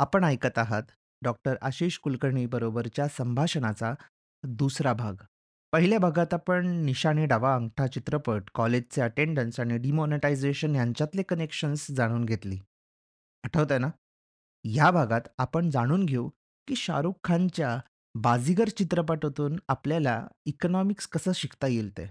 आपण ऐकत आहात डॉक्टर आशिष कुलकर्णी बरोबरच्या संभाषणाचा दुसरा भाग. पहिल्या भागात आपण निशाने डावा अंगठा चित्रपट, कॉलेजचे अटेंडन्स आणि डिमॉनिटायझेशन यांच्यातले कनेक्शन्स जाणून घेतली. आठवतंय ना? ह्या भागात आपण जाणून घेऊ की शाहरुख खानच्या बाजीगर चित्रपटातून आपल्याला इकॉनॉमिक्स कसं शिकता येईल ते.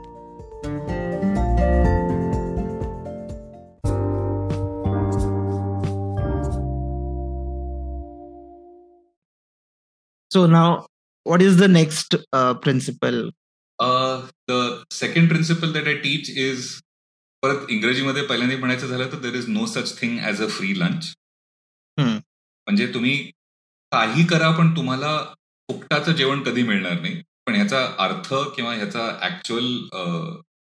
So now, what is the next uh, principle? Uh, the second principle that I teach is परत इंग्रजीमध्ये पहिल्यांदा म्हणायचं झालं तर there is no such thing as a free lunch म्हणजे तुम्ही काही करा पण तुम्हाला फुकटाचं जेवण कधी मिळणार नाही. पण ह्याचा अर्थ किंवा ह्याचा actual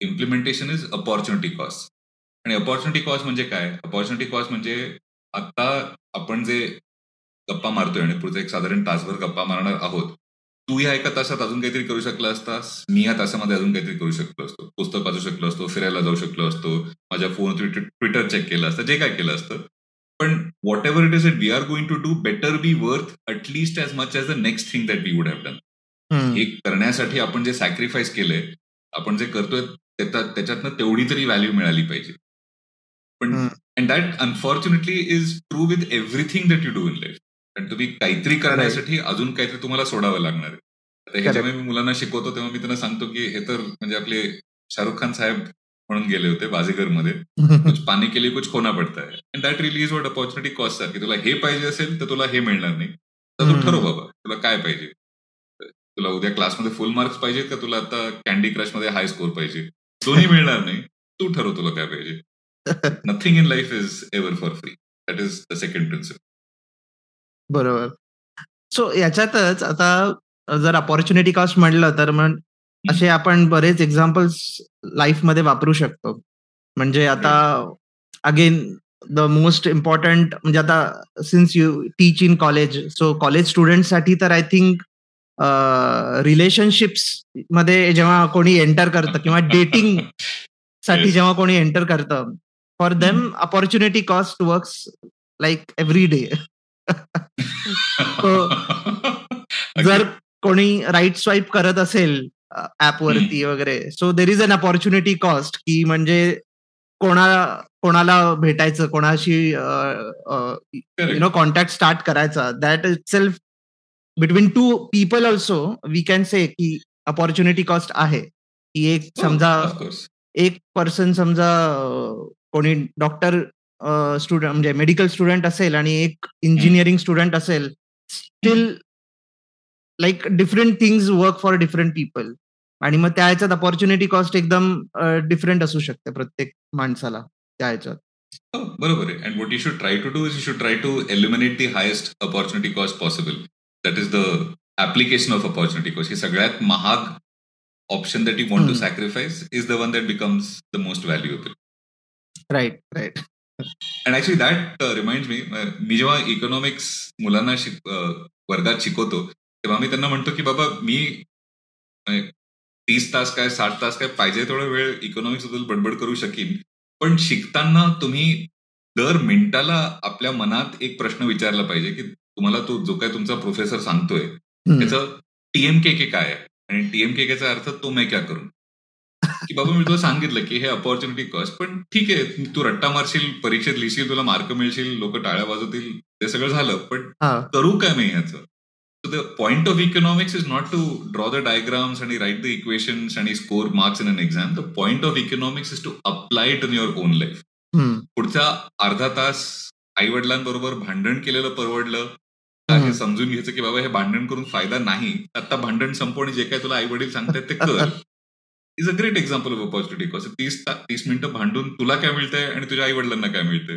implementation is opportunity cost आणि अपॉर्च्युनिटी कॉस्ट म्हणजे काय? अपॉर्च्युनिटी कॉस्ट म्हणजे आता आपण जे गप्पा मारतोय आणि पुढचे एक साधारण तासभर गप्पा मारणार आहोत. तू या एका तासात अजून काहीतरी करू शकला असतास? मी या तासामध्ये अजून काहीतरी करू शकलो असतो. पुस्तक वाचू शकलो असतो फिरायला जाऊ शकलो असतो माझ्या फोन ट्विटर चेक केलं असतं जे काय केलं असतं. पण whatever it is it we are going to do better be worth at least as much as the next thing that we would have done हे करण्यासाठी आपण जे सॅक्रिफाईस केलंय आपण जे करतोय त्याच्यातनं तेवढी तरी व्हॅल्यू मिळाली पाहिजे. पण and that unfortunately is true with everything that you do in life कारण तुम्ही काहीतरी करण्यासाठी अजून काहीतरी तुम्हाला सोडावं लागणार आहे. आता ह्याच्यामुळे मी मुलांना शिकवतो तेव्हा मी त्यांना सांगतो की हे तर म्हणजे आपले शाहरुख खान साहेब म्हणून गेले होते बाजीगरमध्ये कुछ पाणी केली कुछ खोना पडत आहे and that really is what opportunity cost आहे की तुला हे पाहिजे असेल तर तुला हे मिळणार नाही. तर तू ठरव बाबा तुला काय पाहिजे? तुला उद्या क्लासमध्ये फुल मार्क्स पाहिजे का तुला आता कॅन्डी क्रशमध्ये हाय स्कोर पाहिजे? दोन्ही मिळणार नाही. तू ठरव तुला काय पाहिजे. Nothing in life is ever for free that is the second principle बरोबर. सो याच्यातच आता जर अपॉर्च्युनिटी कॉस्ट म्हटलं तर मग असे आपण बरेच एक्झाम्पल्समध्ये वापरू शकतो. म्हणजे आता अगेन द मोस्ट इम्पॉर्टंट म्हणजे आता since you teach in college so college स्टुडंटसाठी तर आय थिंक रिलेशनशिप्समध्ये जेव्हा कोणी एंटर करतं किंवा डेटिंग साठी जेव्हा कोणी एंटर करतं for them opportunity cost works like every day. जर कोणी राईट स्वाईप करत असेल ऍप वरती वगैरे so there is an opportunity cost की म्हणजे कोणा कोणाला भेटायचं कोणाशी यु नो कॉन्टॅक्ट स्टार्ट करायचा that is self between two people also we can say की अपॉर्च्युनिटी कॉस्ट आहे. की एक हो, समजा एक पर्सन समजा कोणी डॉक्टर स्टुडंट म्हणजे मेडिकल स्टुडंट असेल आणि एक इंजिनिअरिंग स्टुडंट असेल still like different things work for different people. आणि मग त्या ह्याच्यात अपॉर्च्युनिटी कॉस्ट एकदम डिफरंट असू शकते प्रत्येक माणसाला त्या ह्याच्यात. हो, बरोबर आहे. And what you should try to do is you should try to eliminate the highest opportunity cost possible that is the application of opportunity cost ही सगळ्यात महाग option that you want to sacrifice is the one that becomes the most valuable right right and actually that remind me मी जेव्हा economics मुलांना वर्गात शिकवतो तेव्हा मी त्यांना म्हणतो की बाबा मी तीस तास काय साठ तास काय पाहिजे तेवढा वेळ इकॉनॉमिक्सबद्दल बडबड करू शकीन. पण शिकताना तुम्ही दर मिनिटाला आपल्या मनात एक प्रश्न विचारला पाहिजे की तुम्हाला तो जो काय तुमचा प्रोफेसर सांगतोय त्याचं टीएमके के काय आहे? आणि टीएमके अर्थ तो मैं क्या करू? की बाबा मी तुला सांगितलं की हे अपॉर्च्युनिटी कॉस्ट पण ठीक आहे तू रट्टा मारशील परीक्षेत लिहिशील तुला मार्क मिळशील लोक टाळ्या वाजवतील ते सगळं झालं पण करू काय मी ह्याचं? The point of economics is not to draw the diagrams and write the equations and score marks in an exam. The point of economics is to apply it in your own life. पुढचा अर्धा तास आई वडिलांबरोबर भांडण केलेलं परवडलं. हे समजून घ्यायचं की बाबा हे भांडण करून फायदा नाही. आता भांडण संपवणे जे काय तुला आई वडील सांगतात ते कर. Is a great example of opportunity cost तीस तीस मिनिटं भांडून तुला काय मिळतंय आणि तुझ्या आई वडिलांना काय मिळतंय?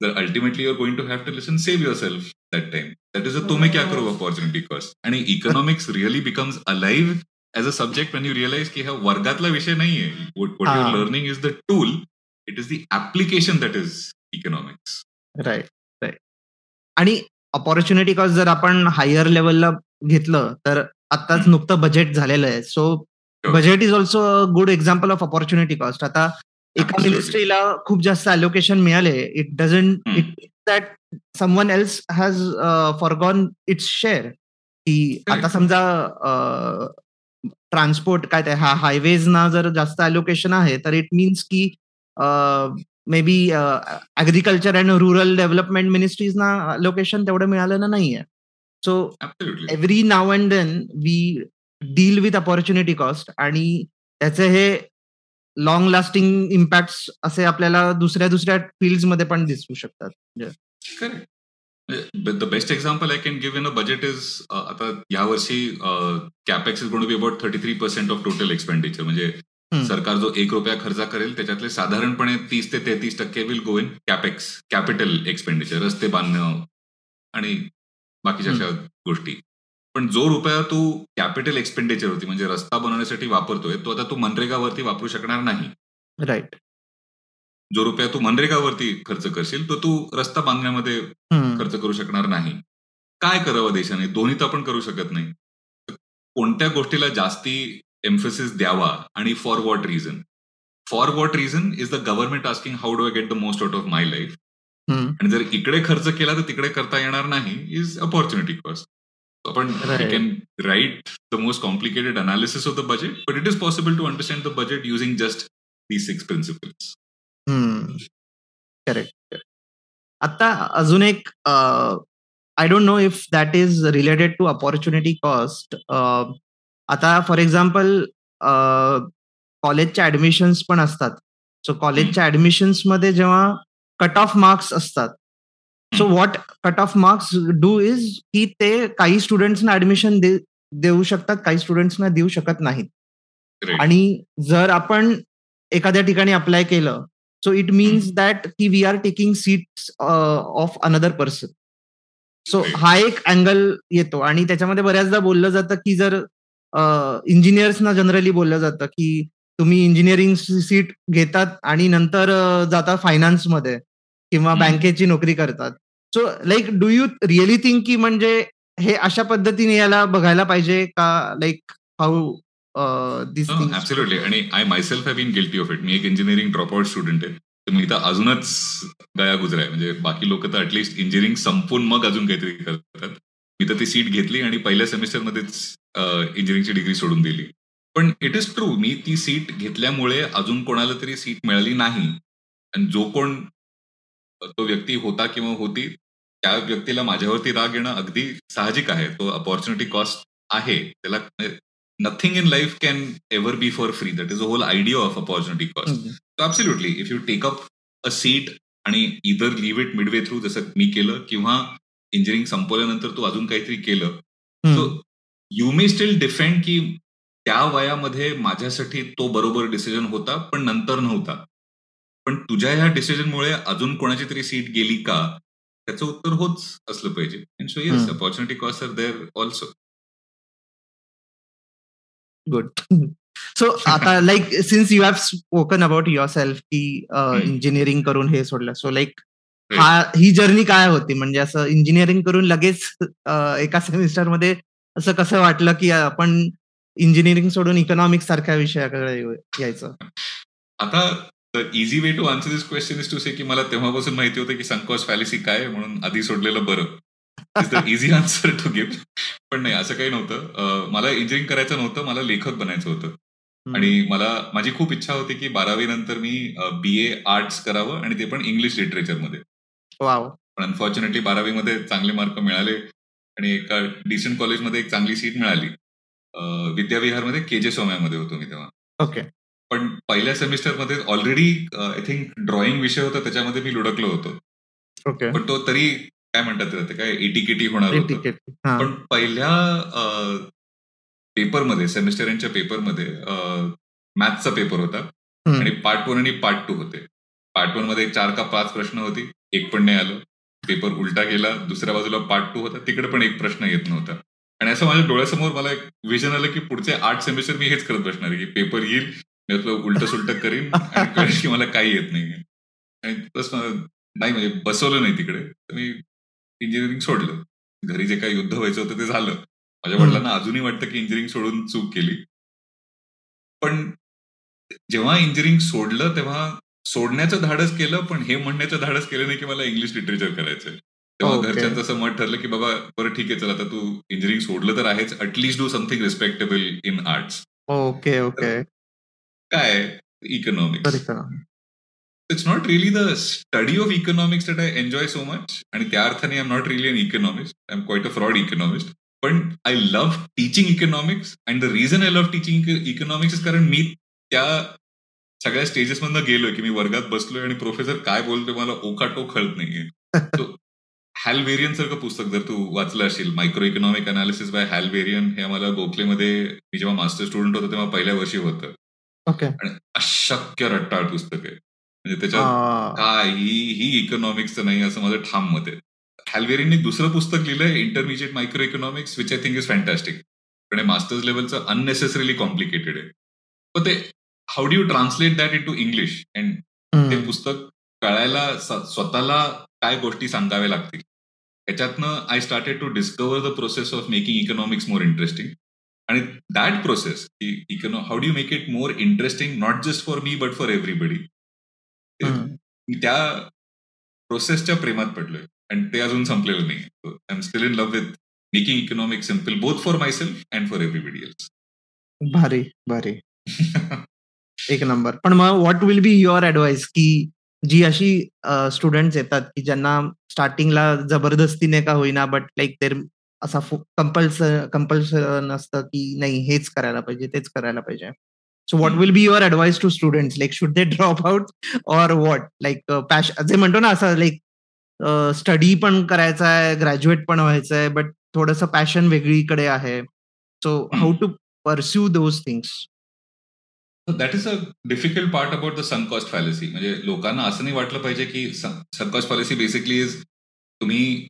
तर ultimately you're going to have to listen save yourself that time that is a तुम्ही क्या करू अपॉर्च्युनिटी कॉस्ट आणि economics really becomes alive as a subject when you realise की हा वर्गातला विषय नाहीये. What you're learning is the tool it is the application that is economics right right आणि अपॉर्च्युनिटी कॉस्ट जर आपण हायर लेवलला घेतलं तर आताच नुकतं बजेट झालेलं आहे. So budget is also a good example of opportunity cost आता एका मिनिस्ट्रीला खूप जास्त अलोकेशन मिळाले. It doesn't it that someone else has forgone its share की आता समजा ट्रान्सपोर्ट काय ते हायवेज ना जर जास्त अलोकेशन आहे तर इट मीन्स की may be agriculture and rural development ministries ना लोकेशन तेवढं मिळालेलं नाहीये. So every now and then we deal with opportunity cost आणि त्याचे हे लॉंग लास्टिंग इम्पॅक्ट असे आपल्याला दुसऱ्या दुसऱ्या मध्ये पण दिसू शकतात. The best example I can give in a budget is आता यावर्षी capex is be about thirty three percent of total expenditure म्हणजे सरकार जो एक रुपया खर्च करेल त्याच्यातले साधारणपणे तीस ते तेहतीस टक्के will go in capex capital expenditure रस्ते बांधणं आणि बाकीच्या गोष्टी. पण जो रुपया तू कॅपिटल एक्सपेंडिचर होती म्हणजे रस्ता बनवण्यासाठी वापरतोय तो आता तू मनरेगावरती वापरू शकणार नाही. राईट जो रुपया तू मनरेगावरती खर्च करशील तो तू रस्ता बांधण्यामध्ये खर्च करू शकणार नाही. काय करावं देशाने? दोन्ही तर आपण करू शकत नाही. कोणत्या गोष्टीला जास्ती एम्फोसिस द्यावा आणि for what reason for what reason is the government asking how do I get the most out of my life आणि जर इकडे खर्च केला तर तिकडे करता येणार नाही इज अपॉर्च्युनिटी कॉस्ट आपण we can write the most complicated analysis of the budget but it is possible to understand the budget using just the six principles correct आता अजून एक I don't know if that is related to opportunity cost आता for example कॉलेजच्या admissions पण असतात. So कॉलेजच्या ऍडमिशन्समध्ये जेव्हा कट ऑफ मार्क्स असतात so what cut off marks do is की ते काही स्टुडंट्सना ऍडमिशन देऊ शकतात काही स्टुडंट्सना देऊ शकत नाहीत. आणि जर आपण एखाद्या ठिकाणी अप्लाय केलं सो इट मीन्स दॅट की we are taking seats of another person so हा एक अँगल येतो आणि त्याच्यामध्ये बऱ्याचदा बोललं जातं की जर इंजिनियर्सना जनरली बोललं जातं की तुम्ही इंजिनिअरिंग सीट घेतात आणि नंतर जाता फायनान्समध्ये किंवा बँकेची नोकरी करतात. So like do you really think की म्हणजे हे अशा पद्धतीने याला बघायला पाहिजे का लाईक हाऊ दिस ऍब्सोल्युटली आणि I myself have been guilty of it मी एक इंजिनिअरिंग ड्रॉप आउट स्टुडंट आहे. तर मी तर अजूनच गया गुजराय. म्हणजे बाकी लोक तर ऍटलिस्ट इंजिनिअरिंग संपून मग अजून काहीतरी करतात. मी तर ती सीट घेतली आणि पहिल्या सेमिस्टरमध्येच इंजिनिअरिंगची डिग्री सोडून दिली. पण इट इज ट्रू मी ती सीट घेतल्यामुळे अजून कोणाला तरी सीट मिळाली नाही. आणि जो कोण तो व्यक्ती होता किंवा होती त्या व्यक्तीला माझ्यावरती राग येणं अगदी साहजिक आहे. तो अपॉर्च्युनिटी कॉस्ट आहे. त्याला nothing in life can ever be for free that is a whole idea of opportunity cost so if you take up a seat आणि either leave it midway through जसं मी केलं किंवा इंजिनिअरिंग संपवल्यानंतर तू अजून काहीतरी केलं. So you may still defend की त्या वयामध्ये माझ्यासाठी तो बरोबर डिसिजन होता पण नंतर नव्हता. पण तुझ्या ह्या डिसिजनमुळे अजून कोणाची तरी सीट गेली का? त्याचं उत्तर होच असलं पाहिजे. So yes opportunity cost are there also good so आता like since you have spoken about yourself की इंजिनिअरिंग करून हे सोडलं. सो लाईक हा ही जर्नी काय होती? म्हणजे असं इंजिनिअरिंग करून लगेच एका सेमिस्टरमध्ये असं कसं वाटलं की आपण इंजिनिअरिंग सोडून इकॉनॉमिक्स सारख्या विषयाकडे यायचं? आता the easy way to answer this question is to say की मला तेव्हापासून माहिती होतं की संकोच फॅलिसी काय म्हणून आधी सोडलेलं बरं. Is the easy answer to give पण नाही असं काही नव्हतं. मला इंजिनिअरिंग करायचं नव्हतं मला लेखक बनायचं होतं. आणि मला माझी खूप इच्छा होती की बारावी नंतर मी बी ए आर्ट्स करावं आणि ते पण इंग्लिश लिटरेचरमध्ये पण अनफॉर्च्युनेटली बारावीमध्ये चांगले मार्क मिळाले आणि एका डिसेंट कॉलेजमध्ये एक चांगली सीट मिळाली. विद्याविहारमध्ये के जे सोम्यामध्ये होतो मी तेव्हा. ओके पण पहिल्या सेमिस्टरमध्ये ऑलरेडी आय थिंक ड्रॉइंग विषय होता त्याच्यामध्ये मी लुडकलो होतो. ओके पण तो तरी काय म्हणतात ते काय एटीकेटी होणार होतं. पण पहिल्या पेपरमध्ये सेमिस्टर पेपरमध्ये मॅथचा पेपर होता. आणि पार्ट वन आणि पार्ट टू होते. पार्ट वनमध्ये चार का पाच प्रश्न होती. एक पण नाही आलं. पेपर उलटा गेला. दुसऱ्या बाजूला पार्ट टू होता. तिकडे पण एक प्रश्न येत नव्हता. आणि असं माझ्या डोळ्यासमोर मला एक विजन आलं की पुढचे आठ सेमिस्टर मी हेच करत बसणार आहे की पेपर येईल मी आपलं उलट सुलट करीन आणि की मला काही येत नाही आणि बस नाही म्हणजे बसवलं नाही तिकडे. तर मी इंजिनिअरिंग सोडलं. घरी जे काही युद्ध व्हायचं होतं ते झालं. माझ्या वडिलांना अजूनही वाटतं की इंजिनिअरिंग सोडून चूक केली. पण जेव्हा इंजिनिअरिंग सोडलं तेव्हा सोडण्याचं धाडस केलं पण हे म्हणण्याचं धाडस केलं नाही की मला इंग्लिश लिटरेचर करायचंय. तेव्हा घरच्यांचं असं मत ठरलं की बाबा बरं ठीक आहे चला आता तू इंजिनिअरिंग सोडलं तर आहेच. At least do something respectable in arts okay okay काय economics it's not really the study of economics that I enjoy so much आणि त्या अर्थाने I am not really an economist I am quite a fraud economist पण I love teaching economics and the reason I love teaching economics कारण मी त्या सगळ्या stages मधनं गेलोय की मी वर्गात बसलोय आणि प्रोफेसर काय बोलतोय मला ओकाटो कळत नाहीये. हॅल वेरियन सारखं पुस्तक जर तू वाचलं असेल micro economic analysis by Hal Varian हे आम्हाला गोखलेमध्ये मी जेव्हा मास्टर स्टुडंट होतो तेव्हा पहिल्या वर्षी होतं. आणि अशक्य रट्टाळ पुस्तक आहे म्हणजे त्याच्यात काही ही इकॉनॉमिक्सचं नाही असं माझं ठाम मत आहे. हॅलवेरियननी दुसरं पुस्तक लिहिलंय intermediate micro economics which I think is fantastic पण मास्टर्स लेवलचं अननेसेसरीली कॉम्प्लिकेटेड आहे. पण ते how do you translate that into English and ते पुस्तक कळायला स्वतःला काय गोष्टी सांगाव्या लागतील? त्याच्यातनं I started to discover the process of making economics more interesting आणि that process econo how do make it more interesting not just for me but for everybody मी त्या प्रोसेसच्या प्रेमात पडलोय. आणि ते अजून संपलेलं नाही. I am still in love with making economic simple both for myself and for everybody else भारी भारी. एक नंबर. पण मग what will be your advice की जी अशी स्टुडंट्स येतात की ज्यांना स्टार्टिंगला जबरदस्तीने का होईना बट लाईक तेर असा कंपल्स कंपल्सन असतं की नाही हेच करायला पाहिजे तेच करायला पाहिजे. So what will be your advice to students like should they drop out or what like passion जे म्हणतो ना असं लाईक स्टडी पण करायचा आहे ग्रॅज्युएट पण व्हायचं आहे बट थोडंसं पॅशन वेगळीकडे आहे. So how to pursue those things that is a difficult part about the sunk cost fallacy म्हणजे लोकांना असं नाही वाटलं पाहिजे की sunk cost fallacy basically is तुम्ही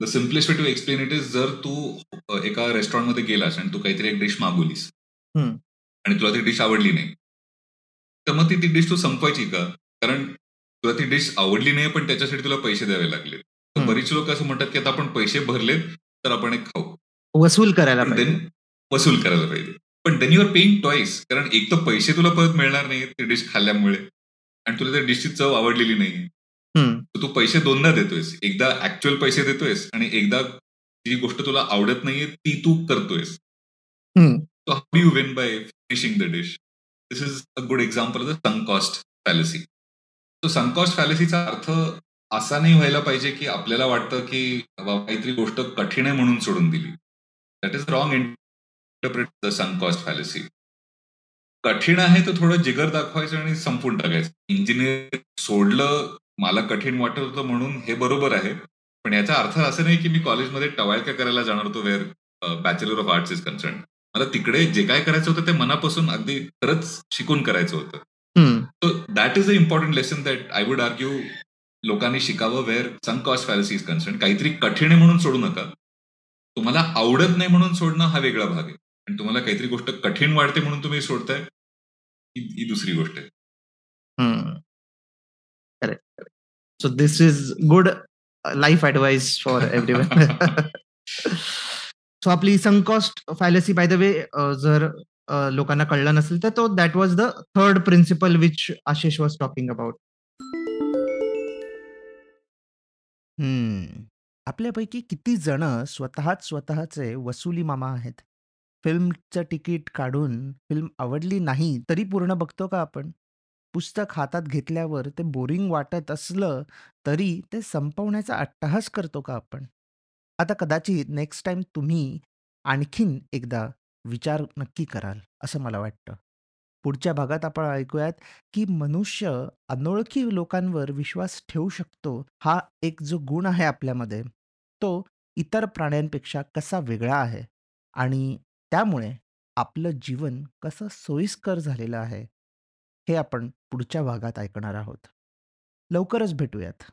the simplest way to explain it is जर तू एका रेस्टॉरंटमध्ये गेलास आणि तू काहीतरी एक डिश मागवलीस आणि तुला ती डिश आवडली नाही तर मग ती ती डिश तू संपवायची का? कारण तुला ती डिश आवडली नाही पण त्याच्यासाठी तुला पैसे द्यावे लागले तर बरीच लोक असं म्हणतात की आता आपण पैसे भरलेत तर आपण एक खाऊ. वसूल करायला वसूल करायला पाहिजे. पण then you are paying twice कारण एक तर पैसे तुला परत मिळणार नाही ते डिश खाल्ल्यामुळे. आणि तुला त्या डिशची चव आवडलेली नाही तू पैसे दोनदा देतोयस. एकदा ऍक्च्युअल पैसे देतोयस आणि एकदा जी गोष्ट तुला आवडत नाहीये ती तू करतोयस. How you win by finishing the dish this is a good example of the sunk cost fallacy तो सन कॉस्ट फॅलसीचा अर्थ असा नाही व्हायला पाहिजे की आपल्याला वाटतं की काहीतरी गोष्ट कठीण आहे म्हणून सोडून दिली. That is wrong interpret the sunk cost fallacy कठीण आहे तर थोडं जिगर दाखवायचं आणि संपून टाकायचं. इंजिनिअर सोडलं मला कठीण वाटत होतं म्हणून हे बरोबर आहे. पण याचा अर्थ असं नाही की मी कॉलेजमध्ये टवाळक्या करायला जाणार होतो where bachelor of arts is concern मला तिकडे जे काय करायचं होतं ते मनापासून अगदी खरंच शिकून करायचं होतं. So that is a important lesson that I would argue लोकांनी शिकावं. Where sunk cost fallacy is concern काहीतरी कठीण आहे म्हणून सोडू नका. तुम्हाला आवडत नाही म्हणून सोडणं हा वेगळा भाग आहे. आणि तुम्हाला काहीतरी गोष्ट कठीण वाढते म्हणून तुम्ही सोडताय ही दुसरी गोष्ट आहे. So this is good uh, life advice for everyone. So आपली sunk cost fallacy by the way जर लोकांना कळलं नसेल तर तो that was the third principle which Ashish was talking about आपल्यापैकी किती जण स्वतःच स्वतःचे वसुली मामा आहेत? फिल्मचं तिकीट काढून फिल्म आवडली नाही तरी पूर्ण बघतो का आपण? पुस्तक हातात घेतल्यावर ते बोरिंग वाटत असलं, तरी ते संपवण्याचा अट्टहास करतो का आपण? आता कदाचित नेक्स्ट टाईम तुम्ही आणखीन एकदा विचार नक्की कराल, असं मला वाटतं. पुढच्या भागात आपण ऐकूयात, की मनुष्य अनोळखी लोकांवर विश्वास ठेवू शकतो, हा एक जो गुण आहे आपल्यामध्ये, तो इतर प्राण्यांपेक्षा कसा वेगळा आहे आणि त्यामुळे आपलं जीवन कसं सोयीस्कर झालेलं आहे, हे आपण पुढच्या भागात ऐकणार आहोत. लवकरच भेटूयात.